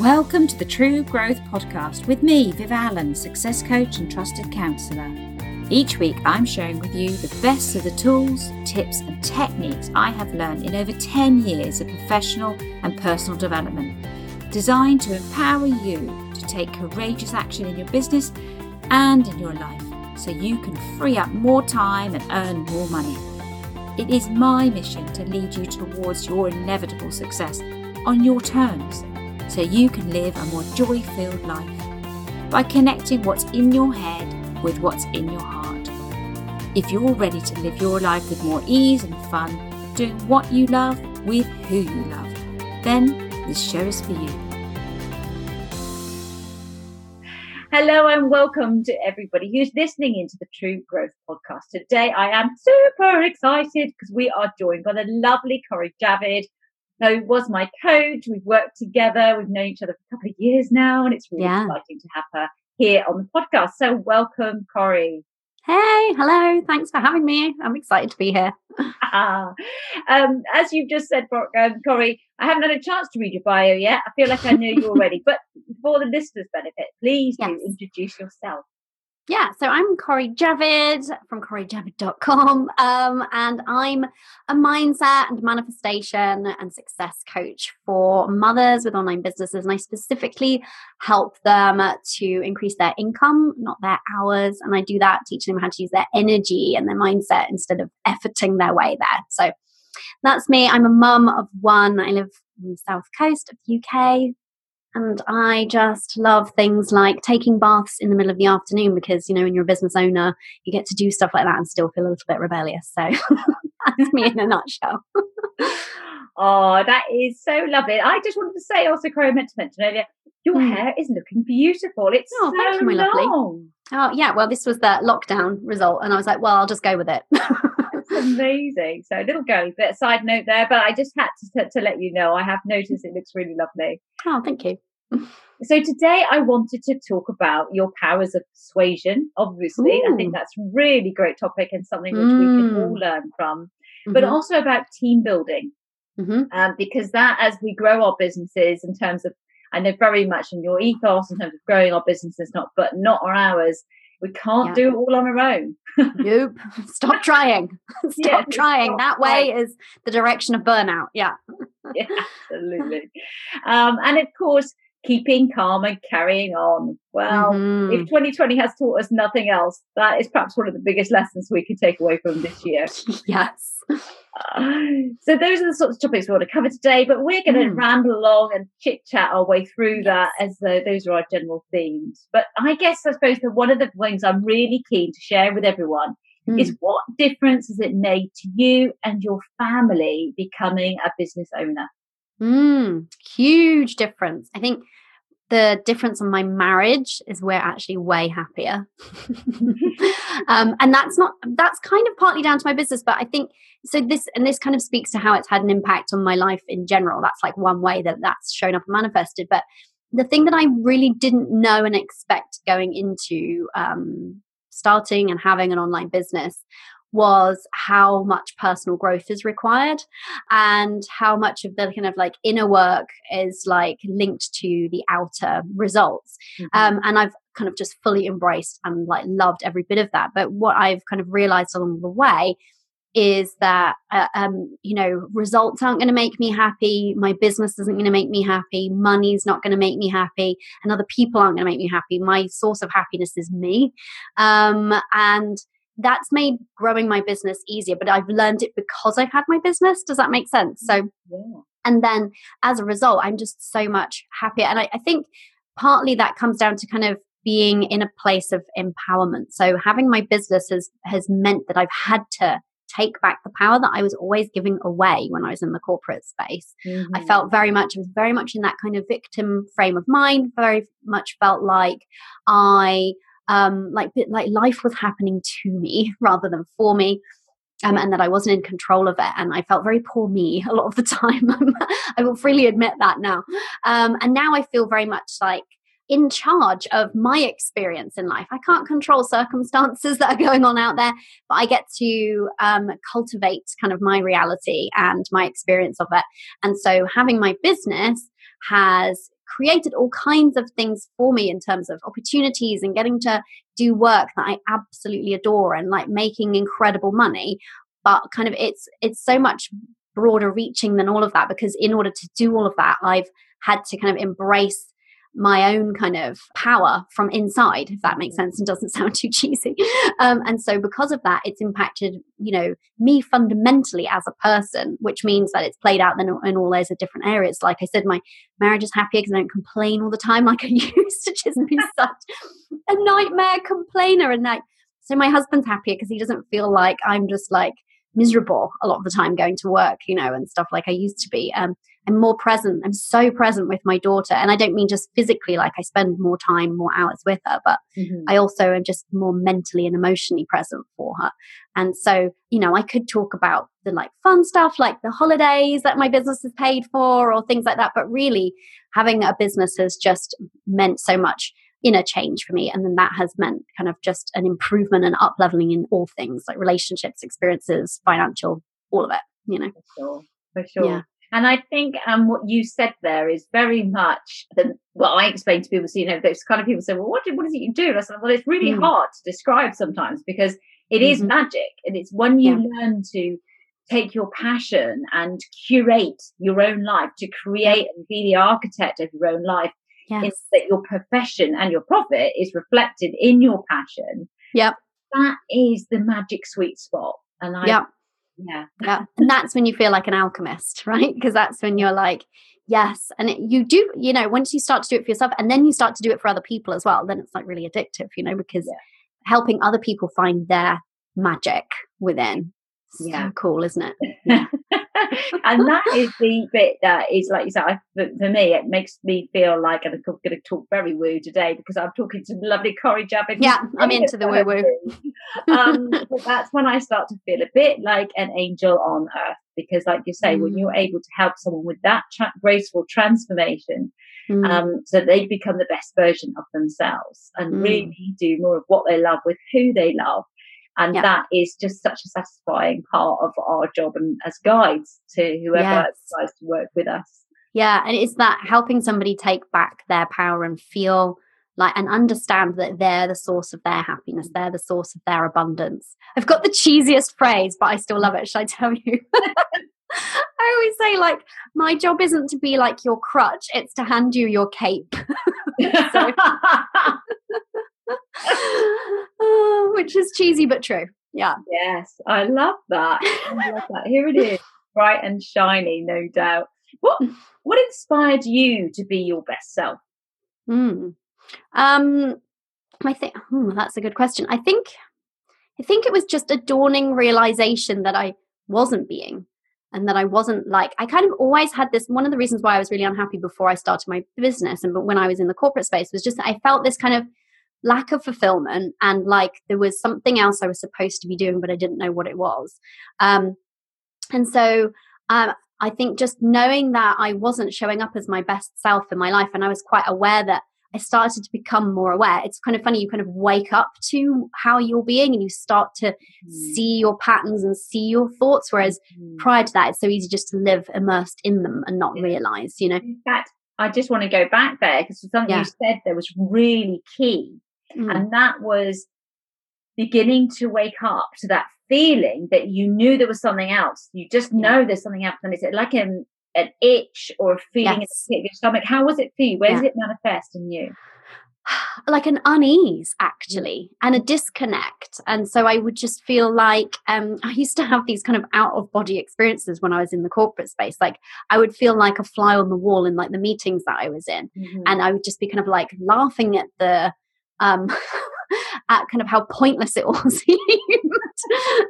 Welcome to the True Growth Podcast with me, Viv Allen, success coach and trusted counsellor. Each week, I'm sharing with you the best of the tools, tips, and techniques I have learned in over 10 years of professional and personal development, designed to empower you to take courageous action in your business and in your life so you can free up more time and earn more money. It is my mission to lead you towards your inevitable success on your terms so you can live a more joy filled life by connecting what's in your head with what's in your heart. If you're ready to live your life with more ease and fun, doing what you love with who you love, then this show is for you. Hello and welcome to everybody who's listening into the True Growth Podcast. Today I am super excited because we are joined by the lovely Corrie Javid, who was my coach. We've worked together. We've known each other for a couple of years now, and it's really yeah. exciting to have her here on the podcast. So welcome, Corrie. Hey, hello. Thanks for having me. I'm excited to be here. um, as you've just said, um, Corrie, I haven't had a chance to read your bio yet. I feel like I know you already, but for the listeners' benefit, please yes. do introduce yourself. Yeah, so I'm Corrie Javid from corriejavid.com, um, and I'm a mindset and manifestation and success coach for mothers with online businesses. And I specifically help them to increase their income, not their hours. And I do that teaching them how to use their energy and their mindset instead of efforting their way there. So that's me. I'm a mum of one. I live on the south coast of the UK, and I just love things like taking baths in the middle of the afternoon because, you know, when you're a business owner, you get to do stuff like that and still feel a little bit rebellious. So that's me in a nutshell. oh, that is so lovely. I just wanted to say also, Corrie, I meant to mention earlier, your mm. hair is looking beautiful. It's oh, so thank you, my long. lovely. Oh, yeah. Well, this was the lockdown result. And I was like, well, I'll just go with it. It's amazing. So, a little girly bit side note there, but I just had to, to let you know I have noticed it looks really lovely. Oh, thank you. So today I wanted to talk about your powers of persuasion. Obviously, Ooh. I think that's really great topic and something which mm. we can all mm. learn from. Mm-hmm. But also about team building, mm-hmm. um, because that as we grow our businesses in terms of, I know very much in your ethos in terms of growing our businesses, not but not our hours. We can't yeah. do it all on our own. nope. Stop trying. Stop yeah, trying. That way is the direction of burnout. Yeah. yeah, absolutely. Um, and of course, keeping calm and carrying on. Well, mm-hmm. if 2020 has taught us nothing else, that is perhaps one of the biggest lessons we could take away from this year. yes. Uh, so those are the sorts of topics we want to cover today, but we're going to mm. ramble along and chit chat our way through that as though those are our general themes. But I guess I suppose that one of the things I'm really keen to share with everyone mm. is what difference has it made to you and your family becoming a business owner? Mm, huge difference. I think the difference in my marriage is we're actually way happier. um, and that's not, that's kind of partly down to my business, but I think so. This, and this kind of speaks to how it's had an impact on my life in general. That's like one way that that's shown up and manifested. But the thing that I really didn't know and expect going into um, starting and having an online business was how much personal growth is required and how much of the kind of like inner work is like linked to the outer results. Mm-hmm. um, and i've kind of just fully embraced and like loved every bit of that. But what i've kind of realized along the way is that uh, um, you know results aren't going to make me happy my business isn't going to make me happy money's not going to make me happy and other people aren't going to make me happy. My source of happiness is me. Um, and that's made growing my business easier but i've learned it because i've had my business does that make sense so yeah. and then as a result i'm just so much happier and I, I think partly that comes down to kind of being in a place of empowerment so having my business has has meant that i've had to take back the power that I was always giving away when I was in the corporate space. Mm-hmm. I felt very much, I was very much in that kind of victim frame of mind, very much felt like I um, like like life was happening to me rather than for me. Um, and that I wasn't in control of it. And I felt very poor me a lot of the time. I will freely admit that now. Um, and now I feel very much like in charge of my experience in life. I can't control circumstances that are going on out there, but I get to um, cultivate kind of my reality and my experience of it. And so having my business has created all kinds of things for me in terms of opportunities and getting to do work that I absolutely adore and like making incredible money. But kind of it's it's so much broader reaching than all of that because in order to do all of that, I've had to kind of embrace my own kind of power from inside, if that makes sense and doesn't sound too cheesy. Um, and so, because of that, it's impacted, you know, me fundamentally as a person, which means that it's played out in, in all those different areas. Like I said, my marriage is happier because I don't complain all the time, like I used to just be such a nightmare complainer. And like, so my husband's happier because he doesn't feel like I'm just like miserable a lot of the time going to work, you know, and stuff like I used to be. Um, I'm more present. I'm so present with my daughter. And I don't mean just physically, like I spend more time, more hours with her, but mm-hmm. I also am just more mentally and emotionally present for her. And so, you know, I could talk about the like fun stuff, like the holidays that my business is paid for or things like that. But really, having a business has just meant so much inner change for me. And then that has meant kind of just an improvement and up leveling in all things like relationships, experiences, financial, all of it, you know. For sure. For sure. Yeah. And I think um, what you said there is very much the, what I explain to people. So, you know, those kind of people say, well, what, do, what is it you do? And I said, well, it's really mm. hard to describe sometimes because it is mm-hmm. magic. And it's when you yeah. learn to take your passion and curate your own life to create and be the architect of your own life yes. is that your profession and your profit is reflected in your passion. Yep. That is the magic sweet spot. And I, yep. Yeah. Yeah. And that's when you feel like an alchemist, right? Because that's when you're like, yes. And it, you do, you know, once you start to do it for yourself and then you start to do it for other people as well, then it's like really addictive, you know, because yeah. helping other people find their magic within. Yeah. So cool, isn't it? Yeah. And that is the bit that is like you said I, for, for, me it makes me feel like i'm going to talk very woo today because i'm talking to lovely Corrie Javid yeah i'm into the woo woo um, but that's when i start to feel a bit like an angel on earth because like you say mm. when you're able to help someone with that tra- graceful transformation mm. um, so they become the best version of themselves and mm. really do more of what they love with who they love and yeah. that is just such a satisfying part of our job and as guides to whoever yes. decides to work with us. Yeah, and it's that helping somebody take back their power and feel like and understand that they're the source of their happiness, they're the source of their abundance. I've got the cheesiest phrase, but I still love it. Should I tell you? I always say, like, my job isn't to be like your crutch, it's to hand you your cape. oh, which is cheesy but true. Yeah. Yes, I love that. I love that. Here it is, bright and shiny, no doubt. What what inspired you to be your best self? Mm. Um, I think hmm, that's a good question. I think I think it was just a dawning realization that I wasn't being and that I wasn't like I kind of always had this one of the reasons why I was really unhappy before I started my business and but when I was in the corporate space was just I felt this kind of lack of fulfillment and like there was something else I was supposed to be doing, but I didn't know what it was. Um, and so um, I think just knowing that I wasn't showing up as my best self in my life, and I was quite aware that I started to become more aware. It's kind of funny, you kind of wake up to how you're being and you start to mm. see your patterns and see your thoughts. Whereas mm. prior to that, it's so easy just to live immersed in them and not realize, you know. In fact, I just want to go back there because something yeah. you said there was really key Mm. And that was beginning to wake up to that feeling that you knew there was something else. You just know there's something else. And it's like an, an itch or a feeling yes. in your stomach. How was it for you? Where yeah. does it manifest in you? like an unease actually and a disconnect and so i would just feel like um, i used to have these kind of out of body experiences when i was in the corporate space like i would feel like a fly on the wall in like the meetings that i was in mm-hmm. and i would just be kind of like laughing at the um, at kind of how pointless it all seemed,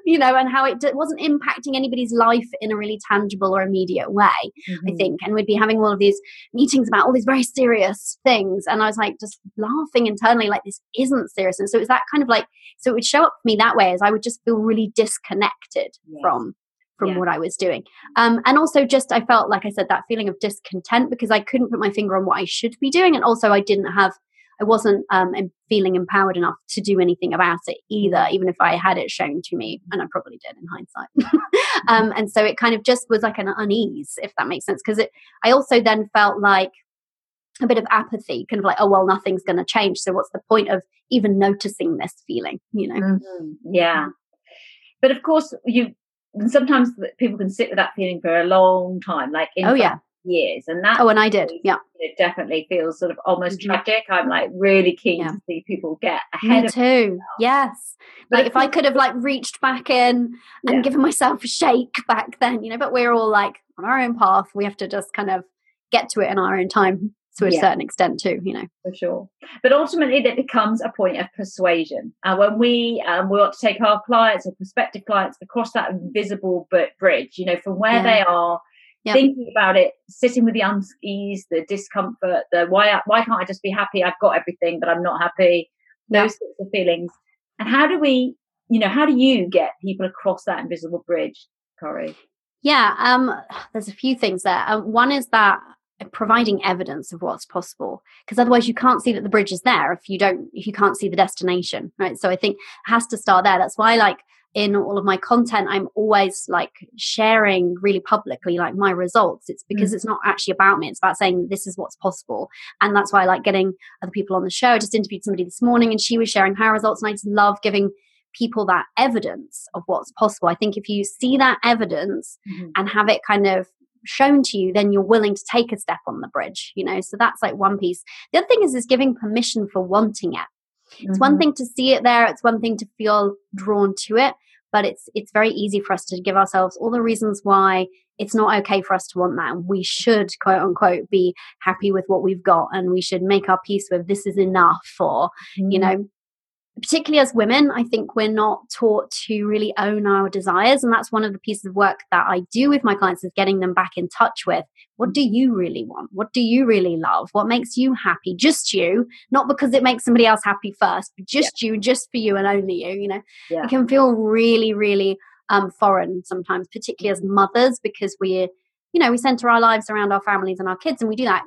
you know, and how it d- wasn't impacting anybody's life in a really tangible or immediate way, mm-hmm. I think. And we'd be having all of these meetings about all these very serious things. And I was like, just laughing internally, like, this isn't serious. And so it was that kind of like, so it would show up for me that way as I would just feel really disconnected yes. from from yeah. what I was doing. Um, and also just I felt like I said that feeling of discontent because I couldn't put my finger on what I should be doing, and also I didn't have I wasn't um, feeling empowered enough to do anything about it either, even if I had it shown to me, and I probably did in hindsight. um, and so it kind of just was like an unease, if that makes sense, because. I also then felt like a bit of apathy, kind of like, oh, well, nothing's going to change. So what's the point of even noticing this feeling, you know? Mm-hmm. Yeah. But of course, you sometimes people can sit with that feeling for a long time, like oh yeah, years, and that oh, and I did, yeah, it definitely feels sort of almost mm-hmm. tragic. I'm like really keen yeah. to see people get ahead. Me too. Yes, like if I could have like reached back in and yeah. given myself a shake back then, you know. But we're all like on our own path. We have to just kind of get to it in our own time to a yeah. certain extent too you know for sure but ultimately that becomes a point of persuasion and uh, when we um, we want to take our clients or prospective clients across that invisible bridge you know from where yeah. they are yep. thinking about it sitting with the unease the discomfort the why why can't i just be happy? I've got everything but i'm not happy. Those sorts of feelings. And how do we you know how do you get people across that invisible bridge Corrie yeah um there's a few things there. Um, one is that providing evidence of what's possible because otherwise you can't see that the bridge is there if you don't if you can't see the destination right? So i think it has to start there. That's why like in all of my content i'm always like sharing really publicly like my results. It's because mm. it's not actually about me. It's about saying this is what's possible. And that's why i like getting other people on the show. I just interviewed somebody this morning and she was sharing her results and i just love giving people that evidence of what's possible. I think if you see that evidence mm-hmm. and have it kind of shown to you then you're willing to take a step on the bridge you know? So that's like one piece. The other thing is is giving permission for wanting it it's mm-hmm. one thing to see it there it's one thing to feel drawn to it but it's it's very easy for us to give ourselves all the reasons why it's not okay for us to want that and we should quote unquote be happy with what we've got and we should make our peace with this is enough or mm-hmm. you know particularly as women, I think we're not taught to really own our desires. And that's one of the pieces of work that I do with my clients is getting them back in touch with what do you really want? What do you really love? What makes you happy? Just you, not because it makes somebody else happy first, but just yeah. you, just for you and only you, you know, yeah. it can feel really, really um, foreign sometimes, particularly as mothers, because we're you know we center our lives around our families and our kids and we do that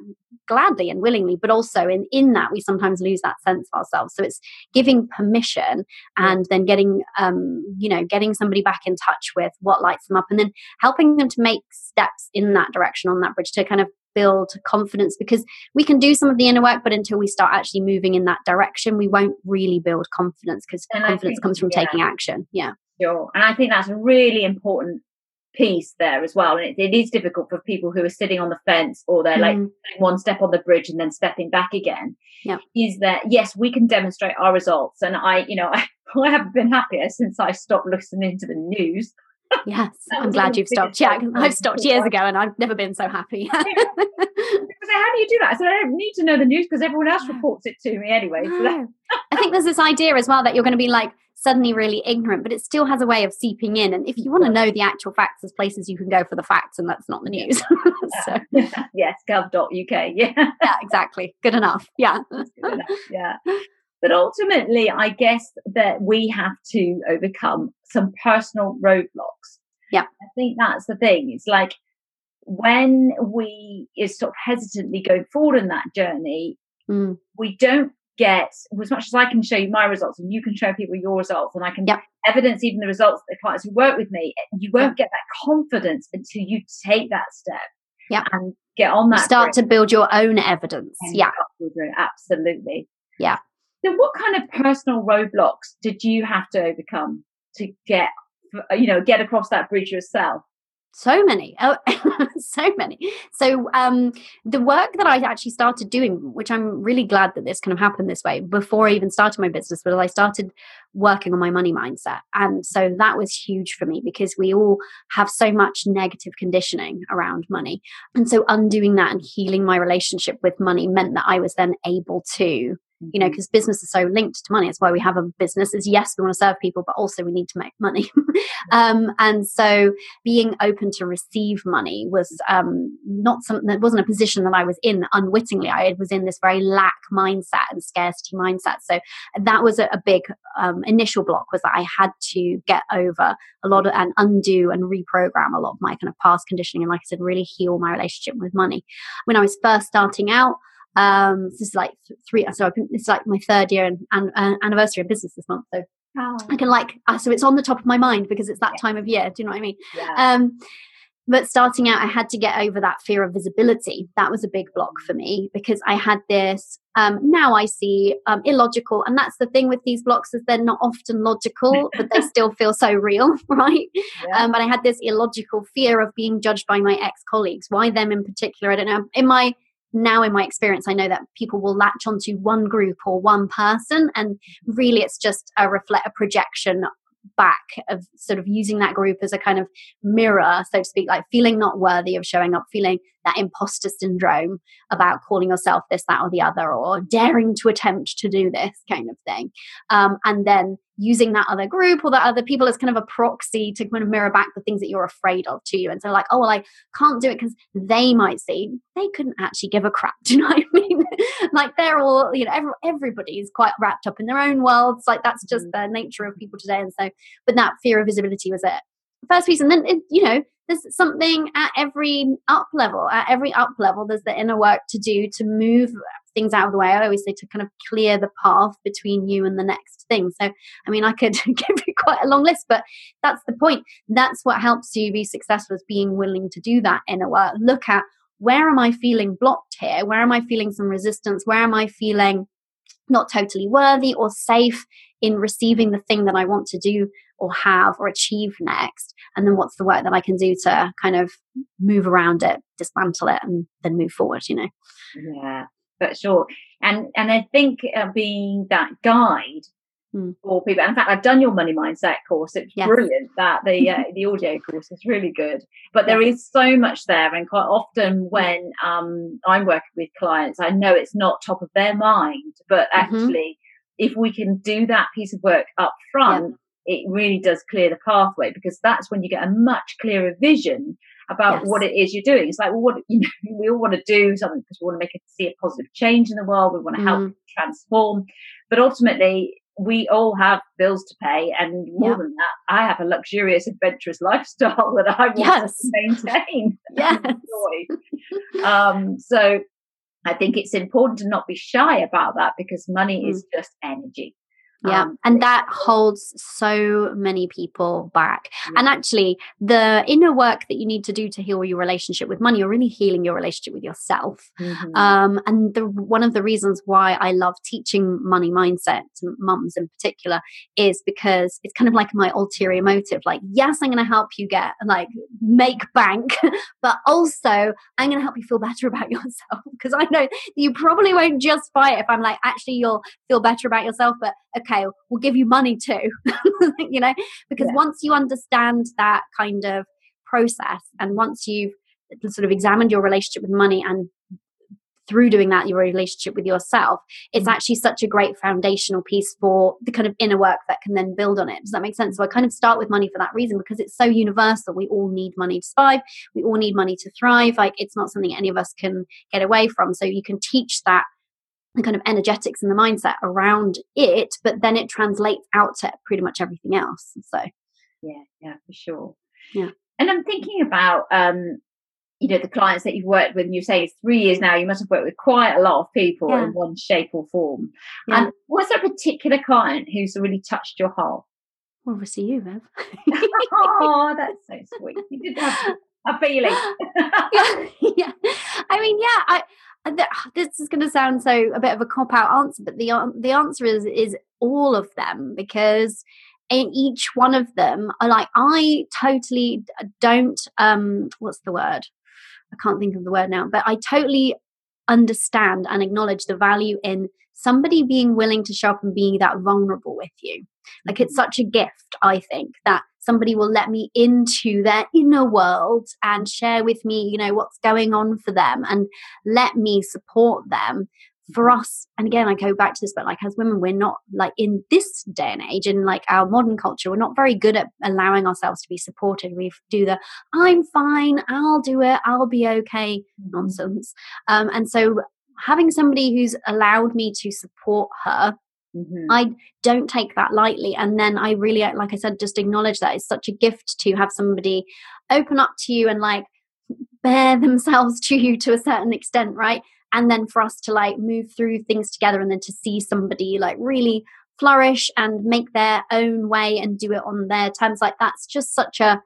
gladly and willingly but also in in that we sometimes lose that sense of ourselves. So it's giving permission and then getting um you know getting somebody back in touch with what lights them up and then helping them to make steps in that direction on that bridge to kind of build confidence because we can do some of the inner work but until we start actually moving in that direction we won't really build confidence because confidence think, comes from yeah. taking action. Yeah. Sure. And i think that's really important piece there as well. And it, it is difficult for people who are sitting on the fence or they're mm. like one step on the bridge and then stepping back again. Yeah. Is that, yes, we can demonstrate our results. And I, you know, I, I haven't been happier since I stopped listening to the news. Yes, I'm glad you've stopped. Yeah, I've stopped years ago and I've never been so happy. how do you do that? I said, I don't need to know the news because everyone else reports it to me anyway. I think there's this idea as well that you're going to be like, suddenly really ignorant, but it still has a way of seeping in. And if you want to know the actual facts, there's places you can go for the facts, and that's not the news. so. yes, gov.uk. Yeah. yeah, exactly. Good enough. Yeah. Good enough. Yeah. But ultimately, I guess that we have to overcome some personal roadblocks. Yeah. I think that's the thing. It's like when we is sort of hesitantly going forward in that journey, mm. we don't get as much as I can show you my results and you can show people your results and I can yep. evidence even the results that the clients who work with me, you won't get that confidence until you take that step. Yeah. And get on that. You start to build your own evidence. yeah. Absolutely. Yeah. So what kind of personal roadblocks did you have to overcome to get you know, get across that bridge yourself? So many oh, so many. So um the work that i actually started doing which i'm really glad that this kind of happened this way before i even started my business but i started working on my money mindset. And so that was huge for me because we all have so much negative conditioning around money. And so undoing that and healing my relationship with money meant that i was then able to you know because mm-hmm. business is so linked to money. It's why we have a business is yes we want to serve people but also we need to make money. Um, and so being open to receive money was um, not something that wasn't a position that i was in unwittingly. I was in this very lack mindset and scarcity mindset. So that was a, a big um, initial block was that i had to get over a lot of and undo and reprogram a lot of my kind of past conditioning and like i said really heal my relationship with money. When i was first starting out um, this is like three. So I've been, it's like my third year and, and uh, anniversary of business this month. So oh. I can like, uh, so it's on the top of my mind because it's that yeah. time of year. Do you know what I mean? Yeah. Um, but starting out, I had to get over that fear of visibility. That was a big block for me because I had this. Um, now I see um, illogical, and that's the thing with these blocks is they're not often logical, but they still feel so real, right? Yeah. Um, but I had this illogical fear of being judged by my ex colleagues. Why them in particular? I don't know. In my now in my experience i know that people will latch onto one group or one person and really it's just a reflect a projection back of sort of using that group as a kind of mirror, so to speak, like feeling not worthy of showing up, feeling that imposter syndrome about calling yourself this, that, or the other, or daring to attempt to do this kind of thing. Um, and then using that other group or that other people as kind of a proxy to kind of mirror back the things that you're afraid of to you. And so, like, oh, well, I can't do it because they might see they couldn't actually give a crap. Do you know what I mean? like, they're all, you know, every, everybody's quite wrapped up in their own worlds. Like, that's just mm. the nature of people today. And so, but that fear of visibility was it. First piece, and then it, you know, there's something at every up level. At every up level, there's the inner work to do to move things out of the way. I always say to kind of clear the path between you and the next thing. So, I mean, I could give you quite a long list, but that's the point. That's what helps you be successful is being willing to do that inner work. Look at where am I feeling blocked here? Where am I feeling some resistance? Where am I feeling not totally worthy or safe in receiving the thing that I want to do or have or achieve next? And then what's the work that I can do to kind of move around it, dismantle it, and then move forward, you know? Yeah, for sure. And and I think uh, being that guide mm. for people. And in fact, I've done your money mindset course. It's yes. brilliant. That the uh, the audio course is really good. But there is so much there, and quite often when um, I'm working with clients, I know it's not top of their mind, but mm-hmm. actually, mm-hmm. if we can do that piece of work up front. It really does clear the pathway because that's when you get a much clearer vision about yes. what it is you're doing. It's like, well, what you know, we all want to do something because we want to make it see a positive change in the world. We want to help mm. transform, but ultimately, we all have bills to pay, and more than that, I have a luxurious, adventurous lifestyle that I want yes. to maintain. yes. um, so I think it's important to not be shy about that because money mm. is just energy. Yeah. Um, and that holds so many people back. Yeah. And actually, the inner work that you need to do to heal your relationship with money, you're really healing your relationship with yourself. Mm-hmm. Um, and the, one of the reasons why I love teaching money mindset to mums in particular is because it's kind of like my ulterior motive. Like, yes, I'm going to help you get, like, make bank, but also I'm going to help you feel better about yourself. Because I know you probably won't just buy it if I'm like, actually, you'll feel better about yourself, but okay okay, we'll give you money too. you know, because yeah. once you understand that kind of process and once you've sort of examined your relationship with money and through doing that your relationship with yourself it's mm. actually such a great foundational piece for the kind of inner work that can then build on it does that make sense so i kind of start with money for that reason because it's so universal we all need money to survive we all need money to thrive like it's not something any of us can get away from so you can teach that the kind of energetics and the mindset around it, but then it translates out to pretty much everything else. So, yeah, yeah, for sure. Yeah. And I'm thinking about, um, you know, the clients that you've worked with, and you say it's three years now, you must have worked with quite a lot of people yeah. in one shape or form. Yeah. And was there a particular client who's really touched your heart? Well, obviously you, Bev. oh, that's so sweet. You did have a feeling. yeah, yeah. I mean, yeah, I this is going to sound so a bit of a cop out answer, but the the answer is is all of them because in each one of them are like I totally don't um what's the word I can't think of the word now, but I totally understand and acknowledge the value in somebody being willing to show up and being that vulnerable with you. Like it's mm-hmm. such a gift, I think, that somebody will let me into their inner world and share with me, you know, what's going on for them and let me support them. For mm-hmm. us, and again, I go back to this, but like as women, we're not like in this day and age, in like our modern culture, we're not very good at allowing ourselves to be supported. We do the "I'm fine, I'll do it, I'll be okay" mm-hmm. nonsense. Um, and so, having somebody who's allowed me to support her Mm-hmm. I don't take that lightly. And then I really, like I said, just acknowledge that it's such a gift to have somebody open up to you and like bear themselves to you to a certain extent, right? And then for us to like move through things together and then to see somebody like really flourish and make their own way and do it on their terms, like that's just such a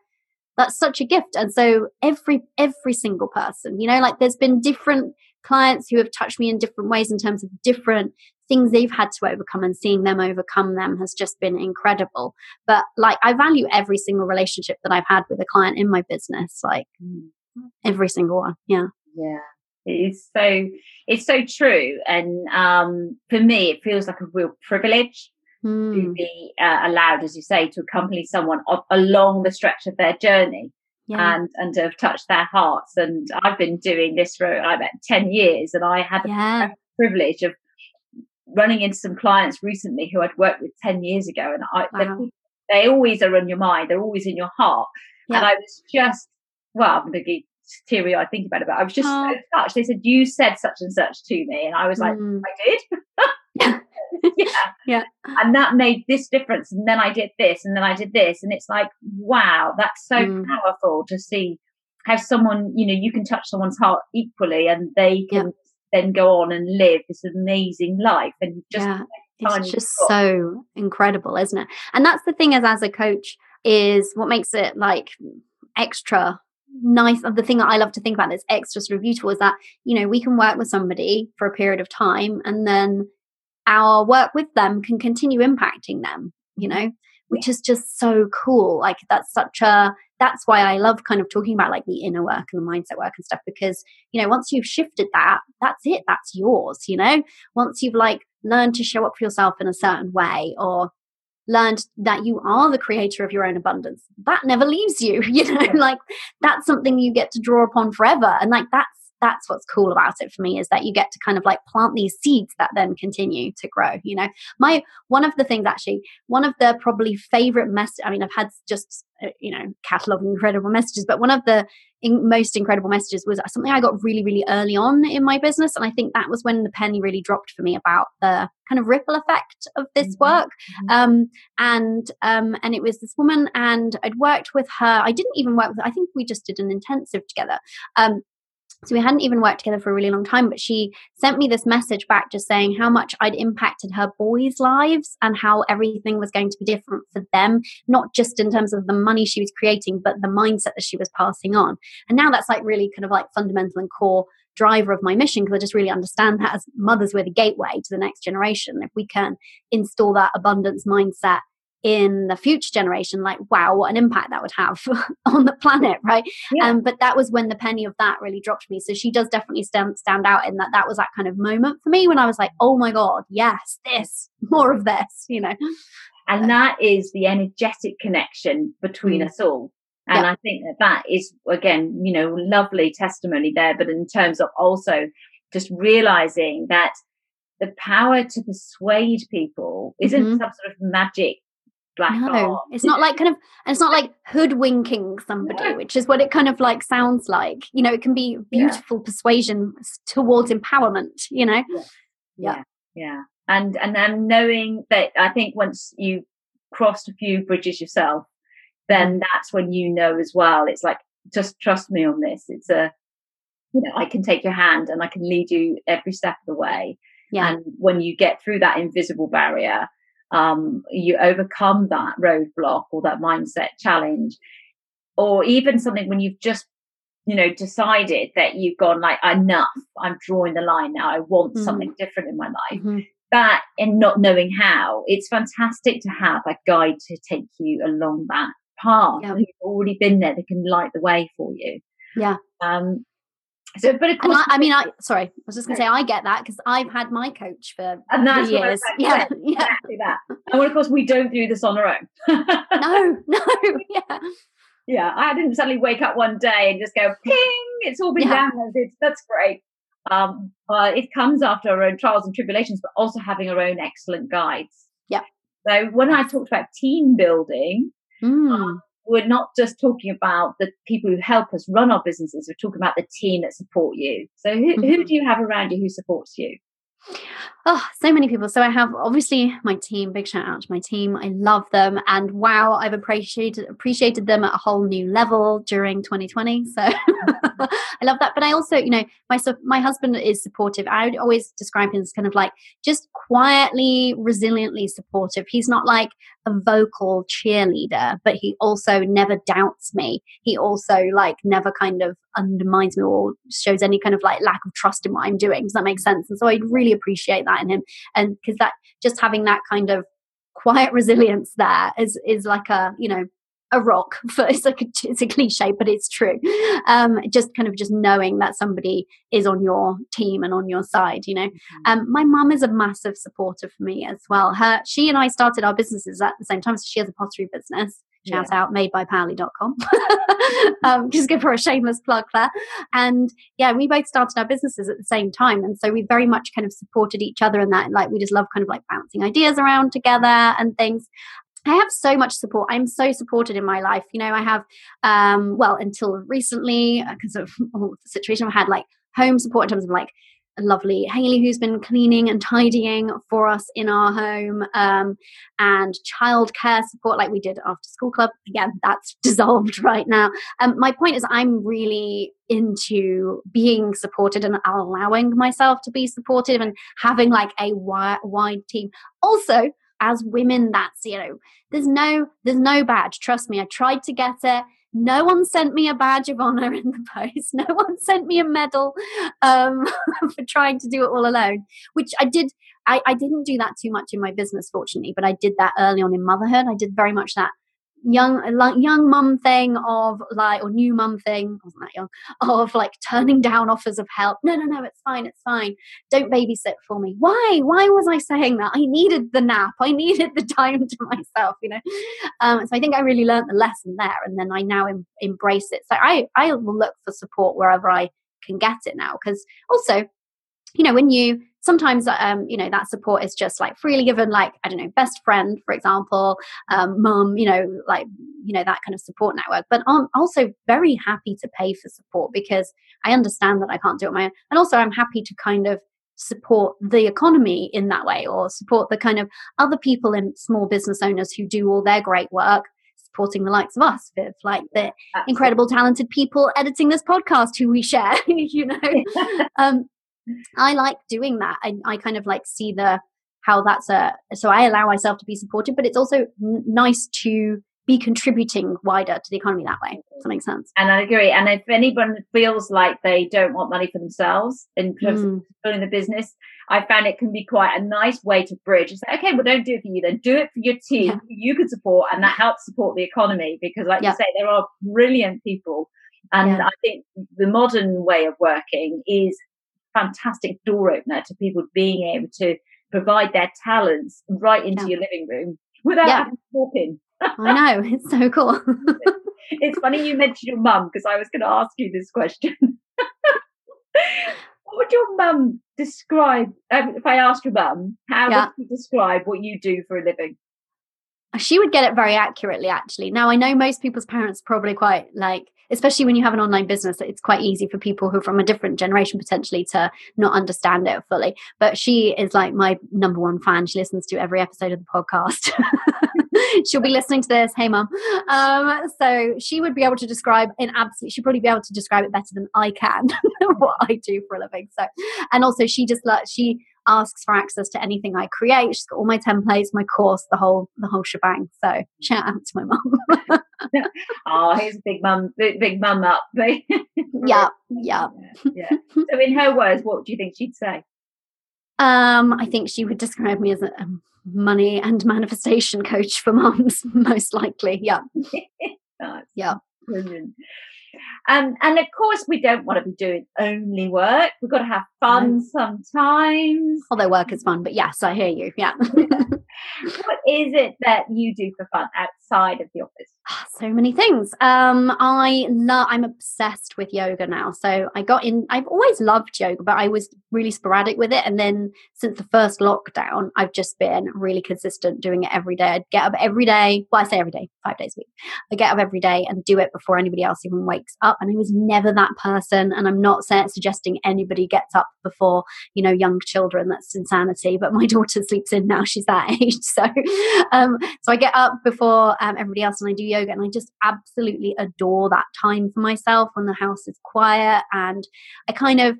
that's such a gift and so every every single person you know like there's been different clients who have touched me in different ways in terms of different things they've had to overcome and seeing them overcome them has just been incredible but like i value every single relationship that i've had with a client in my business like mm. every single one yeah yeah it's so it's so true and um for me it feels like a real privilege mm. to hmm. be uh, allowed as you say to accompany someone along the stretch of their journey yeah. and and to have touched their hearts and i've been doing this for i bet 10 years and i had yeah. the privilege of running into some clients recently who I'd worked with 10 years ago and I, wow. they always are on your mind. They're always in your heart. Yeah. And I was just, well, I'm going to get teary eyed thinking about it, but I was just oh. so touched. They said, you said such and such to me. And I was like, mm. I did. yeah. Yeah. And that made this difference. And then I did this and then I did this. And it's like, wow, that's so mm. powerful to see how someone, you know, you can touch someone's heart equally and they can then go on and live this amazing life and just yeah, it's just so incredible isn't it? And that's the thing as as a coach is what makes it like extra nice of the thing that i love to think about that's extra sort of beautiful is that you know we can work with somebody for a period of time and then our work with them can continue impacting them you know which is just so cool like that's such a that's why I love kind of talking about like the inner work and the mindset work and stuff because, you know, once you've shifted that, that's it, that's yours, you know? Once you've like learned to show up for yourself in a certain way or learned that you are the creator of your own abundance, that never leaves you, you know? Like that's something you get to draw upon forever. And like that's that's what's cool about it for me is that you get to kind of like plant these seeds that then continue to grow you know my one of the things actually one of the probably favorite mess i mean i've had just uh, you know catalog incredible messages but one of the in- most incredible messages was something i got really really early on in my business and i think that was when the penny really dropped for me about the kind of ripple effect of this mm-hmm. work mm-hmm. um, and um, and it was this woman and i'd worked with her i didn't even work with i think we just did an intensive together um, so we hadn't even worked together for a really long time, but she sent me this message back just saying how much I'd impacted her boys' lives and how everything was going to be different for them, not just in terms of the money she was creating, but the mindset that she was passing on. And now that's like really kind of like fundamental and core driver of my mission because I just really understand that as mothers, we're the gateway to the next generation. If we can install that abundance mindset in the future generation like wow what an impact that would have on the planet right yeah. um, but that was when the penny of that really dropped me so she does definitely stand, stand out in that that was that kind of moment for me when i was like oh my god yes this more of this you know and that is the energetic connection between mm. us all and yeah. i think that that is again you know lovely testimony there but in terms of also just realizing that the power to persuade people isn't mm-hmm. some sort of magic black no, it's not like kind of and it's not like hoodwinking somebody no. which is what it kind of like sounds like you know it can be beautiful yeah. persuasion towards empowerment you know yeah. yeah yeah and and then knowing that i think once you've crossed a few bridges yourself then mm. that's when you know as well it's like just trust me on this it's a you know i can take your hand and i can lead you every step of the way yeah. and when you get through that invisible barrier um, you overcome that roadblock or that mindset challenge, or even something when you've just you know decided that you've gone like enough. I'm drawing the line now. I want mm-hmm. something different in my life. Mm-hmm. that and not knowing how it's fantastic to have a guide to take you along that path. Yeah. who's already been there. That can light the way for you. Yeah. Um so, but of course, I, I, mean, I sorry, I was just going to say I get that because I've had my coach for and that's years. Yeah, yeah, exactly that. And well, of course, we don't do this on our own. no, no, yeah, yeah. I didn't suddenly wake up one day and just go ping. It's all been yeah. downloaded. That's great. Um, uh, it comes after our own trials and tribulations, but also having our own excellent guides. Yeah. So when I talked about team building, mm. um, we're not just talking about the people who help us run our businesses, we're talking about the team that support you. So, who, mm-hmm. who do you have around you who supports you? Oh, so many people. So I have obviously my team. Big shout out to my team. I love them, and wow, I've appreciated appreciated them at a whole new level during 2020. So I love that. But I also, you know, my my husband is supportive. I would always describe him as kind of like just quietly, resiliently supportive. He's not like a vocal cheerleader, but he also never doubts me. He also like never kind of undermines me or shows any kind of like lack of trust in what I'm doing. Does that make sense? And so I really appreciate that in him. And because that just having that kind of quiet resilience there is is like a you know a rock for it's like a, it's a cliche but it's true. Um just kind of just knowing that somebody is on your team and on your side you know? Mm-hmm. um my mum is a massive supporter for me as well. Her she and i started our businesses at the same time so she has a pottery business. Shout yeah. out made by pally.com um, just give her a shameless plug there. And yeah we both started our businesses at the same time and so we very much kind of supported each other in that like we just love kind of like bouncing ideas around together and things I have so much support. I'm so supported in my life. You know, I have, um, well, until recently, because uh, of all the situation I've had, like home support in terms of like a lovely Haley who's been cleaning and tidying for us in our home, um, and childcare support like we did after school club. Again, that's dissolved right now. Um, my point is, I'm really into being supported and allowing myself to be supportive and having like a wide, wide team. Also, as women that's you know there's no there's no badge. Trust me i tried to get it. No one sent me a badge of honor in the post. No one sent me a medal um, for trying to do it all alone which i did I, I didn't do that too much in my business fortunately but i did that early on in motherhood. I did very much that young like young mum thing of like or new mum thing wasn't that young? Of like turning down offers of help. No no no it's fine it's fine. Don't babysit for me. Why? Why was i saying that? I needed the nap. I needed the time to myself you know? Um, so i think i really learned the lesson there and then i now em- embrace it. So i i will look for support wherever i can get it now because also you know when you sometimes um, you know that support is just like freely given like i don't know best friend for example um, mum you know like you know that kind of support network. But i'm also very happy to pay for support because i understand that i can't do it my own. And also i'm happy to kind of support the economy in that way or support the kind of other people in small business owners who do all their great work supporting the likes of us with like the Absolutely. incredible talented people editing this podcast who we share you know? Um, I like doing that. I, I kind of like see the how that's a so I allow myself to be supported, but it's also n- nice to be contributing wider to the economy that way. Does that make sense? And I agree. And if anyone feels like they don't want money for themselves in terms mm. of building the business, I found it can be quite a nice way to bridge and say, okay, well, don't do it for you, then do it for your team yeah. you can support, and that helps support the economy because, like yeah. you say, there are brilliant people. And yeah. I think the modern way of working is fantastic door opener to people being able to provide their talents right into yeah. your living room without yeah. having to I know, it's so cool. it's funny you mentioned your mum because I was going to ask you this question. what would your mum describe? Um, if I asked your mum, how yeah. would you describe what you do for a living? She would get it very accurately, actually. Now, I know most people's parents probably quite like especially when you have an online business it's quite easy for people who from a different generation potentially to not understand it fully. But she is like my number one fan. She listens to every episode of the podcast. She'll be listening to this. Hey mum. Um, so she would be able to describe in absolute she'd probably be able to describe it better than i can what i do for a living. So and also she just like she asks for access to anything I create. She's got all my templates, my course, the whole the whole shebang. So shout out to my mum. oh, here's a big mum, big, big mum up. yeah, yeah, yeah. So, in her words, what do you think she'd say? Um, I think she would describe me as a, money and manifestation coach for mums, most likely. Yeah. nice. Yeah. Brilliant. Um, and of course, we don't want to be doing only work. We've got to have fun sometimes. Although work is fun, but yes, I hear you. Yeah. what is it that you do for fun outside of the office? So many things. Um, I love. I'm obsessed with yoga now. So I got in. I've always loved yoga, but I was really sporadic with it. And then since the first lockdown, I've just been really consistent doing it every day. I get up every day. Well, I say every day, five days a week. I get up every day and do it before anybody else even wakes up. And I was never that person. And I'm not suggesting anybody gets up before you know young children. That's insanity. But my daughter sleeps in now. She's that age. So, um, so I get up before um, everybody else and I do yoga, and I just absolutely adore that time for myself when the house is quiet, and I kind of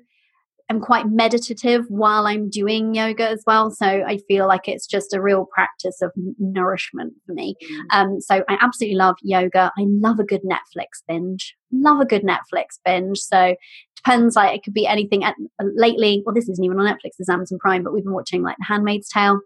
am quite meditative while I'm doing yoga as well. So I feel like it's just a real practice of nourishment for me. Mm. Um, so I absolutely love yoga. I love a good Netflix binge. Love a good Netflix binge. So depends. Like it could be anything. At, lately, well, this isn't even on Netflix. It's Amazon Prime, but we've been watching like The Handmaid's Tale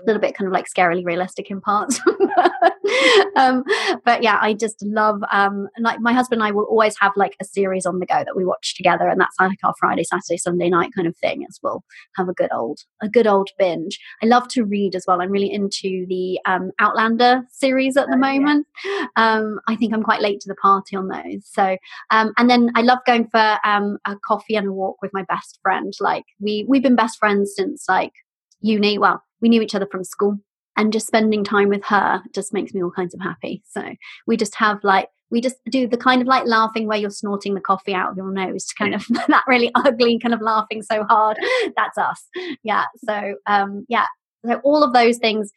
a little bit kind of like scarily realistic in parts. um, but yeah, I just love um, like my husband and I will always have like a series on the go that we watch together, and that's like our Friday, Saturday, Sunday night kind of thing. As we'll have a good old a good old binge. I love to read as well. I'm really into the um, Outlander series at the oh, moment. Yeah. Um, I think I'm quite late to the party on those. So um, and then I love going for um, a coffee and a walk with my best friend. Like we we've been best friends since like uni. Well, we knew each other from school and just spending time with her just makes me all kinds of happy. So we just have like we just do the kind of like laughing where you're snorting the coffee out of your nose to kind of that really ugly kind of laughing so hard. That's us. Yeah so um yeah. So all of those things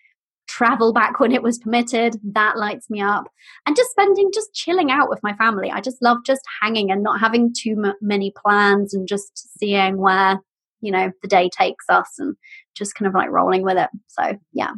travel back when it was permitted that lights me up. And just spending just chilling out with my family. I just love just hanging and not having too m- many plans and just seeing where you know the day takes us and just kind of like rolling with it so yeah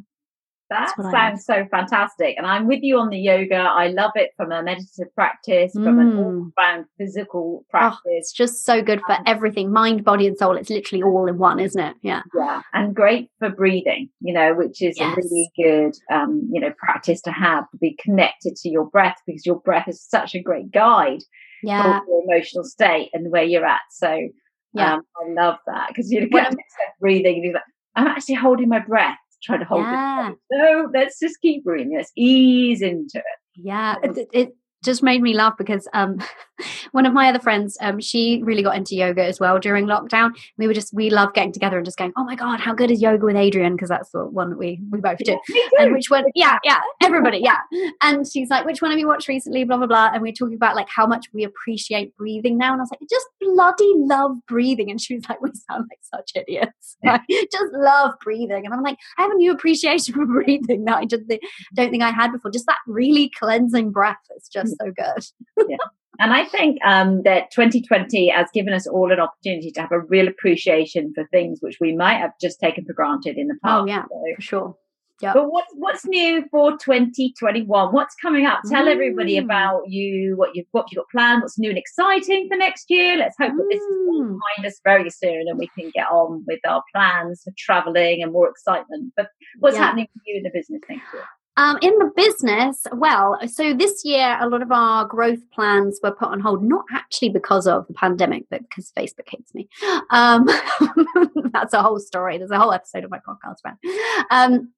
that sounds so fantastic. And I'm with you on the yoga. I love it from a meditative practice, mm. from an all round physical practice. Oh, it's just so good for everything mind, body, and soul. It's literally all in one, isn't it? Yeah. Yeah. And great for breathing, you know, which is yes. a really good, um, you know, practice to have to be connected to your breath because your breath is such a great guide yeah. for your emotional state and where you're at. So, yeah. Um, I love that because you get breathing and you're like, I'm actually holding my breath, trying to hold yeah. it. No, let's just keep breathing. Let's ease into it. Yeah, it, it just made me laugh because um, one of my other friends, um, she really got into yoga as well during lockdown. We were just we love getting together and just going, oh my god, how good is yoga with Adriene? Because that's the one that we we both do. And which one? Yeah, yeah, everybody, yeah. And she's like, which one have you watched recently? Blah blah blah. And we are talking about like how much we appreciate breathing now. And I was like, I just bloody love breathing. And she was like, we sound like such idiots. I just love breathing. And I'm like, I have a new appreciation for breathing that I just don't think I had before. Just that really cleansing breath. It's just so good. yeah. And I think um, that 2020 has given us all an opportunity to have a real appreciation for things which we might have just taken for granted in the past. Oh, yeah, so, for sure. Yep. But what's what's new for 2021? What's coming up? Tell mm. everybody about you, what you've what you've got planned, what's new and exciting for next year. Let's hope mm. that this is mm. behind us very soon and we can get on with our plans for traveling and more excitement. But what's yeah. happening for you in the business next year? Um, in the business, well, so this year a lot of our growth plans were put on hold, not actually because of the pandemic, but because Facebook hates me. Um, that's a whole story. There's a whole episode of my podcast about. Um,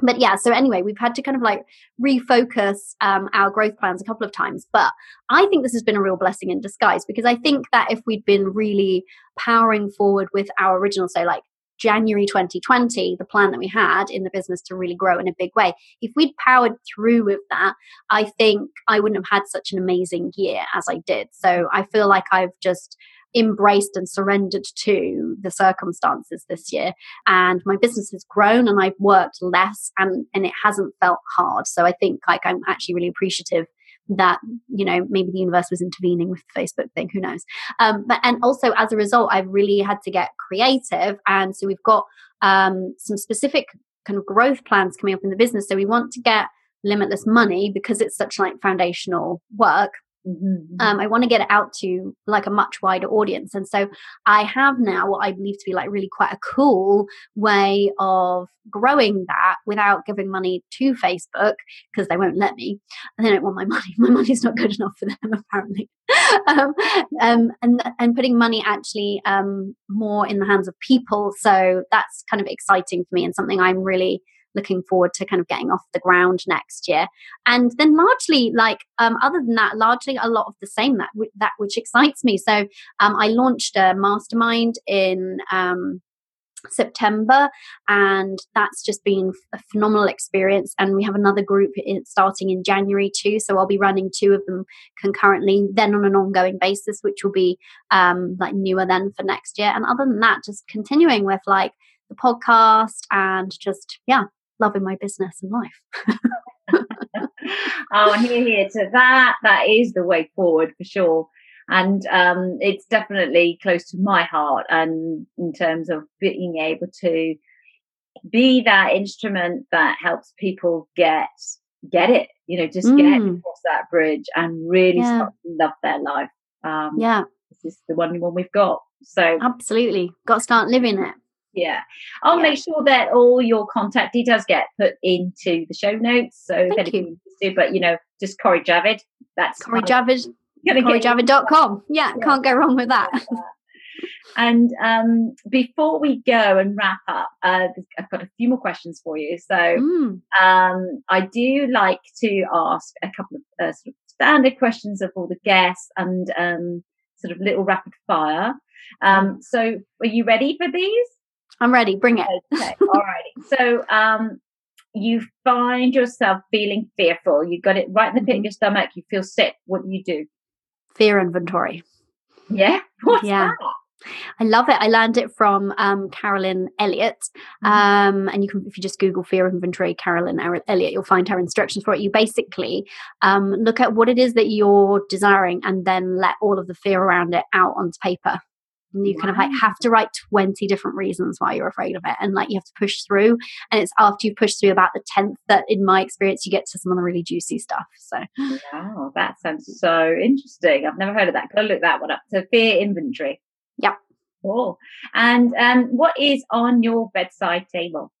but yeah, so anyway, we've had to kind of like refocus um, our growth plans a couple of times. But I think this has been a real blessing in disguise because I think that if we'd been really powering forward with our original, so like January 2020, the plan that we had in the business to really grow in a big way, if we'd powered through with that, I think I wouldn't have had such an amazing year as I did. So I feel like I've just embraced and surrendered to the circumstances this year and my business has grown and I've worked less and and it hasn't felt hard so I think like I'm actually really appreciative that you know maybe the universe was intervening with the facebook thing who knows? Um, but and also as a result i've really had to get creative and so we've got um, some specific kind of growth plans coming up in the business. So we want to get limitless money because it's such like foundational work Mm-hmm, mm-hmm. Um, I want to get it out to like a much wider audience. And so I have now what I believe to be like really quite a cool way of growing that without giving money to Facebook because they won't let me. And they don't want my money. My money's not good enough for them, apparently. um, um, and, and putting money actually um, more in the hands of people. So that's kind of exciting for me and something I'm really looking forward to kind of getting off the ground next year. And then largely, like um, other than that, largely a lot of the same that that which excites me. So um, I launched a mastermind in. Um, September, and that's just been a phenomenal experience. And we have another group starting in January too, so I'll be running two of them concurrently, then on an ongoing basis, which will be um, like newer then for next year. And other than that, just continuing with like the podcast and just yeah, loving my business and life. oh, here, here to that. That is the way forward for sure. and um, it's definitely close to my heart. And in terms of being able to be that instrument that helps people get get it, you know, just mm. get across that bridge and really yeah. start to love their life. Um, yeah, this is the one one we've got. So absolutely, got to start living it. Yeah, I'll yeah. make sure that all your contact details get put into the show notes. So Thank if anything you. but you know, just Corrie Javid. That's Corrie Javid. CorrieJavid.com. Yeah, yeah, can't go wrong with that. And um, before we go and wrap up, uh, I've got a few more questions for you. So mm. um, I do like to ask a couple of uh, sort of standard questions of all the guests and um, sort of little rapid fire. Um, so are you ready for these? I'm ready. Bring it. Okay. All righty. So um, you find yourself feeling fearful. You got it right in the pit of your stomach. You feel sick. What do you do? Fear inventory. Yeah. What's yeah. That? I love it. I learned it from um, Carolyn Elliott. Mm-hmm. Um, and you can, if you just Google fear inventory, Carolyn Elliott, you'll find her instructions for it. You basically um, look at what it is that you're desiring and then let all of the fear around it out onto paper. And you wow. kind of like have to write 20 different reasons why you're afraid of it. And like you have to push through. And it's after you push through about the 10th that, in my experience, you get to some of the really juicy stuff. So, wow, that sounds so interesting. I've never heard of that. Go look that one up. So, fear inventory. Yep. Cool. And um, what is on your bedside table?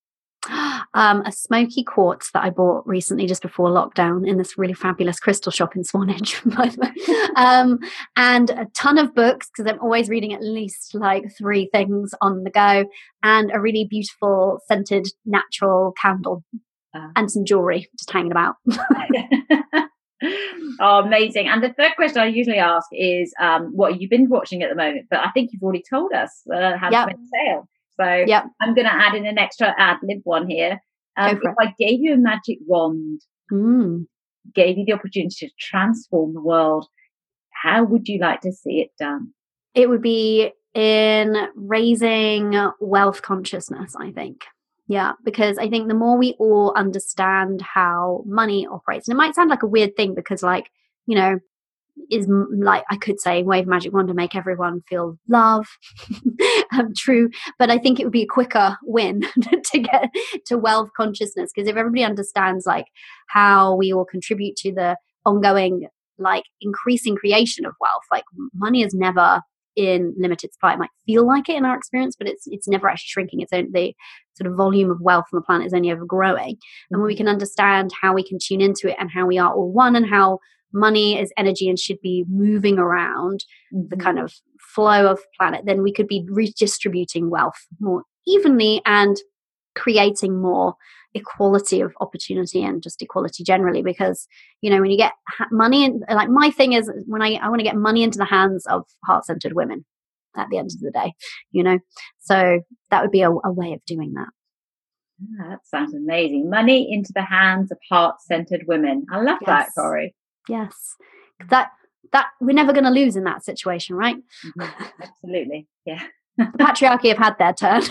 Um, a smoky quartz that I bought recently just before lockdown in this really fabulous crystal shop in Swanage, by the way. Um, and a ton of books because I'm always reading at least like three things on the go, and a really beautiful scented natural candle uh. and some jewelry just hanging about. oh, amazing. And the third question I usually ask is, um, what have you been watching at the moment? But I think you've already told us uh, how yep. to sale. So yep. I'm going to add in an extra ad lib one here. Um, if I gave you a magic wand, mm. gave you the opportunity to transform the world, how would you like to see it done? It would be in raising wealth consciousness, I think. Yeah, because I think the more we all understand how money operates, and it might sound like a weird thing because, like, you know, is like I could say wave magic wand to make everyone feel love. um, true, but I think it would be a quicker win to get to wealth consciousness because if everybody understands like how we all contribute to the ongoing like increasing creation of wealth, like money is never in limited supply. It might feel like it in our experience, but it's it's never actually shrinking. It's only the sort of volume of wealth on the planet is only ever growing. And when we can understand how we can tune into it and how we are all one and how money is energy and should be moving around mm-hmm. the kind of flow of planet, then we could be redistributing wealth more evenly and creating more equality of opportunity and just equality generally because you know when you get money in like my thing is when i i want to get money into the hands of heart-centered women at the end of the day you know? So that would be a, a way of doing that. That sounds amazing. Money into the hands of heart-centered women. I love yes. that Corrie yes that that we're never going to lose in that situation right mm-hmm. absolutely yeah the patriarchy have had their turn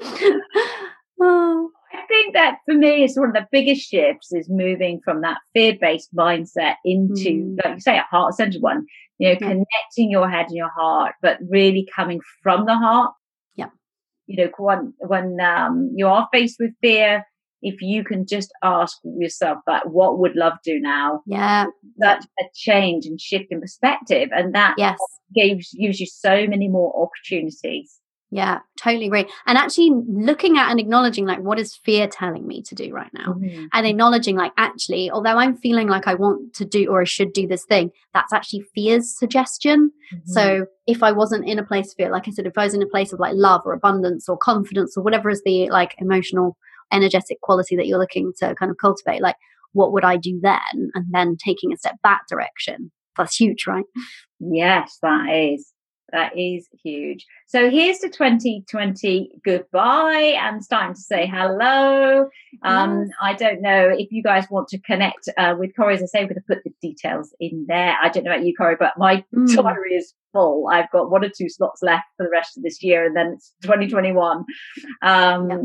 oh. I think that for me is one of the biggest shifts is moving from that fear-based mindset into, mm. like you say, a heart-centered one. You know, yeah. connecting your head and your heart, but really coming from the heart. Yeah. You know, when when um, you are faced with fear, if you can just ask yourself that, what would love do now? Yeah. Such a change and shift in perspective, and that yes. gives gives you so many more opportunities yeah, totally agree. And actually looking at and acknowledging like what is fear telling me to do right now? Mm-hmm. And acknowledging like actually, although I'm feeling like I want to do or I should do this thing, that's actually fear's suggestion. Mm-hmm. So if I wasn't in a place of fear, like I said, if I was in a place of like love or abundance or confidence or whatever is the like emotional energetic quality that you're looking to kind of cultivate, like what would I do then? And then taking a step that direction. That's huge, right? Yes, that is. That is huge. So here's to 2020 goodbye and starting to say hello. Um, yes. I don't know if you guys want to connect uh, with Corrie. As I say, we're going to put the details in there. I don't know about you, Corrie, but my mm. diary is full. I've got one or two slots left for the rest of this year and then it's 2021. Um, yep.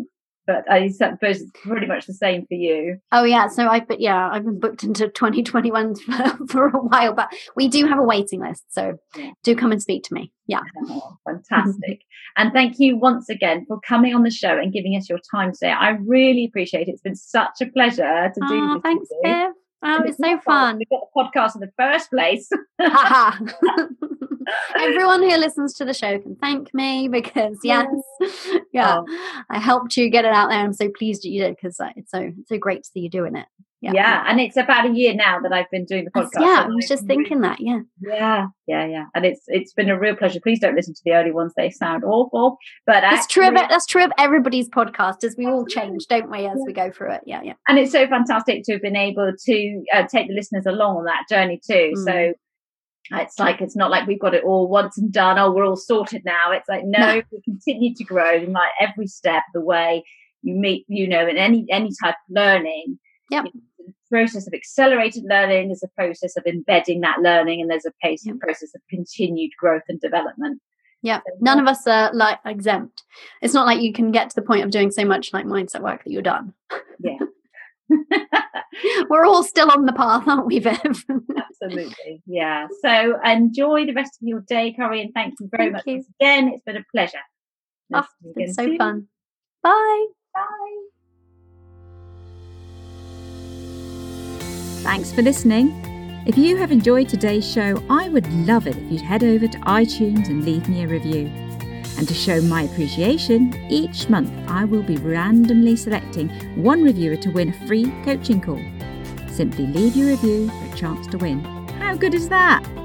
But I suppose it's pretty much the same for you. Oh yeah, so I but yeah, I've been booked into 2021 for, for a while, but we do have a waiting list, so do come and speak to me. Yeah, oh, fantastic, and thank you once again for coming on the show and giving us your time today. I really appreciate it. It's been such a pleasure to do oh, this. Thanks, Viv. Oh, it's so fun. We got the podcast in the first place. Everyone who listens to the show can thank me because yes, yeah, oh. I helped you get it out there. I'm so pleased that you did because uh, it's so it's so great to see you doing it. Yeah. yeah. and it's about a year now that I've been doing the podcast. Yeah, I was just thinking that. Yeah, yeah, yeah, yeah, and it's it's been a real pleasure. Please don't listen to the early ones; they sound awful. But that's actually, true. Of, that's true of everybody's podcast, as we all change, don't we, as yeah. we go through it? Yeah, yeah. And it's so fantastic to have been able to uh, take the listeners along on that journey too. Mm. So it's like it's not like we've got it all once and done. Oh, we're all sorted now. It's like no, no. we continue to grow in like every step of the way. You meet, you know, in any any type of learning. Yep. The process of accelerated learning is a process of embedding that learning, and there's a pace, yep. process of continued growth and development. Yeah, none of us are like exempt. It's not like you can get to the point of doing so much like mindset work that you're done. Yeah. We're all still on the path, aren't we, Viv? Absolutely. Yeah. So enjoy the rest of your day, Corrie, and thank you very thank much you. again. It's been a pleasure. Oh, it's been so soon. fun. Bye. Bye. Thanks for listening. If you have enjoyed today's show, I would love it if you'd head over to iTunes and leave me a review. And to show my appreciation, each month I will be randomly selecting one reviewer to win a free coaching call. Simply leave your review for a chance to win. How good is that?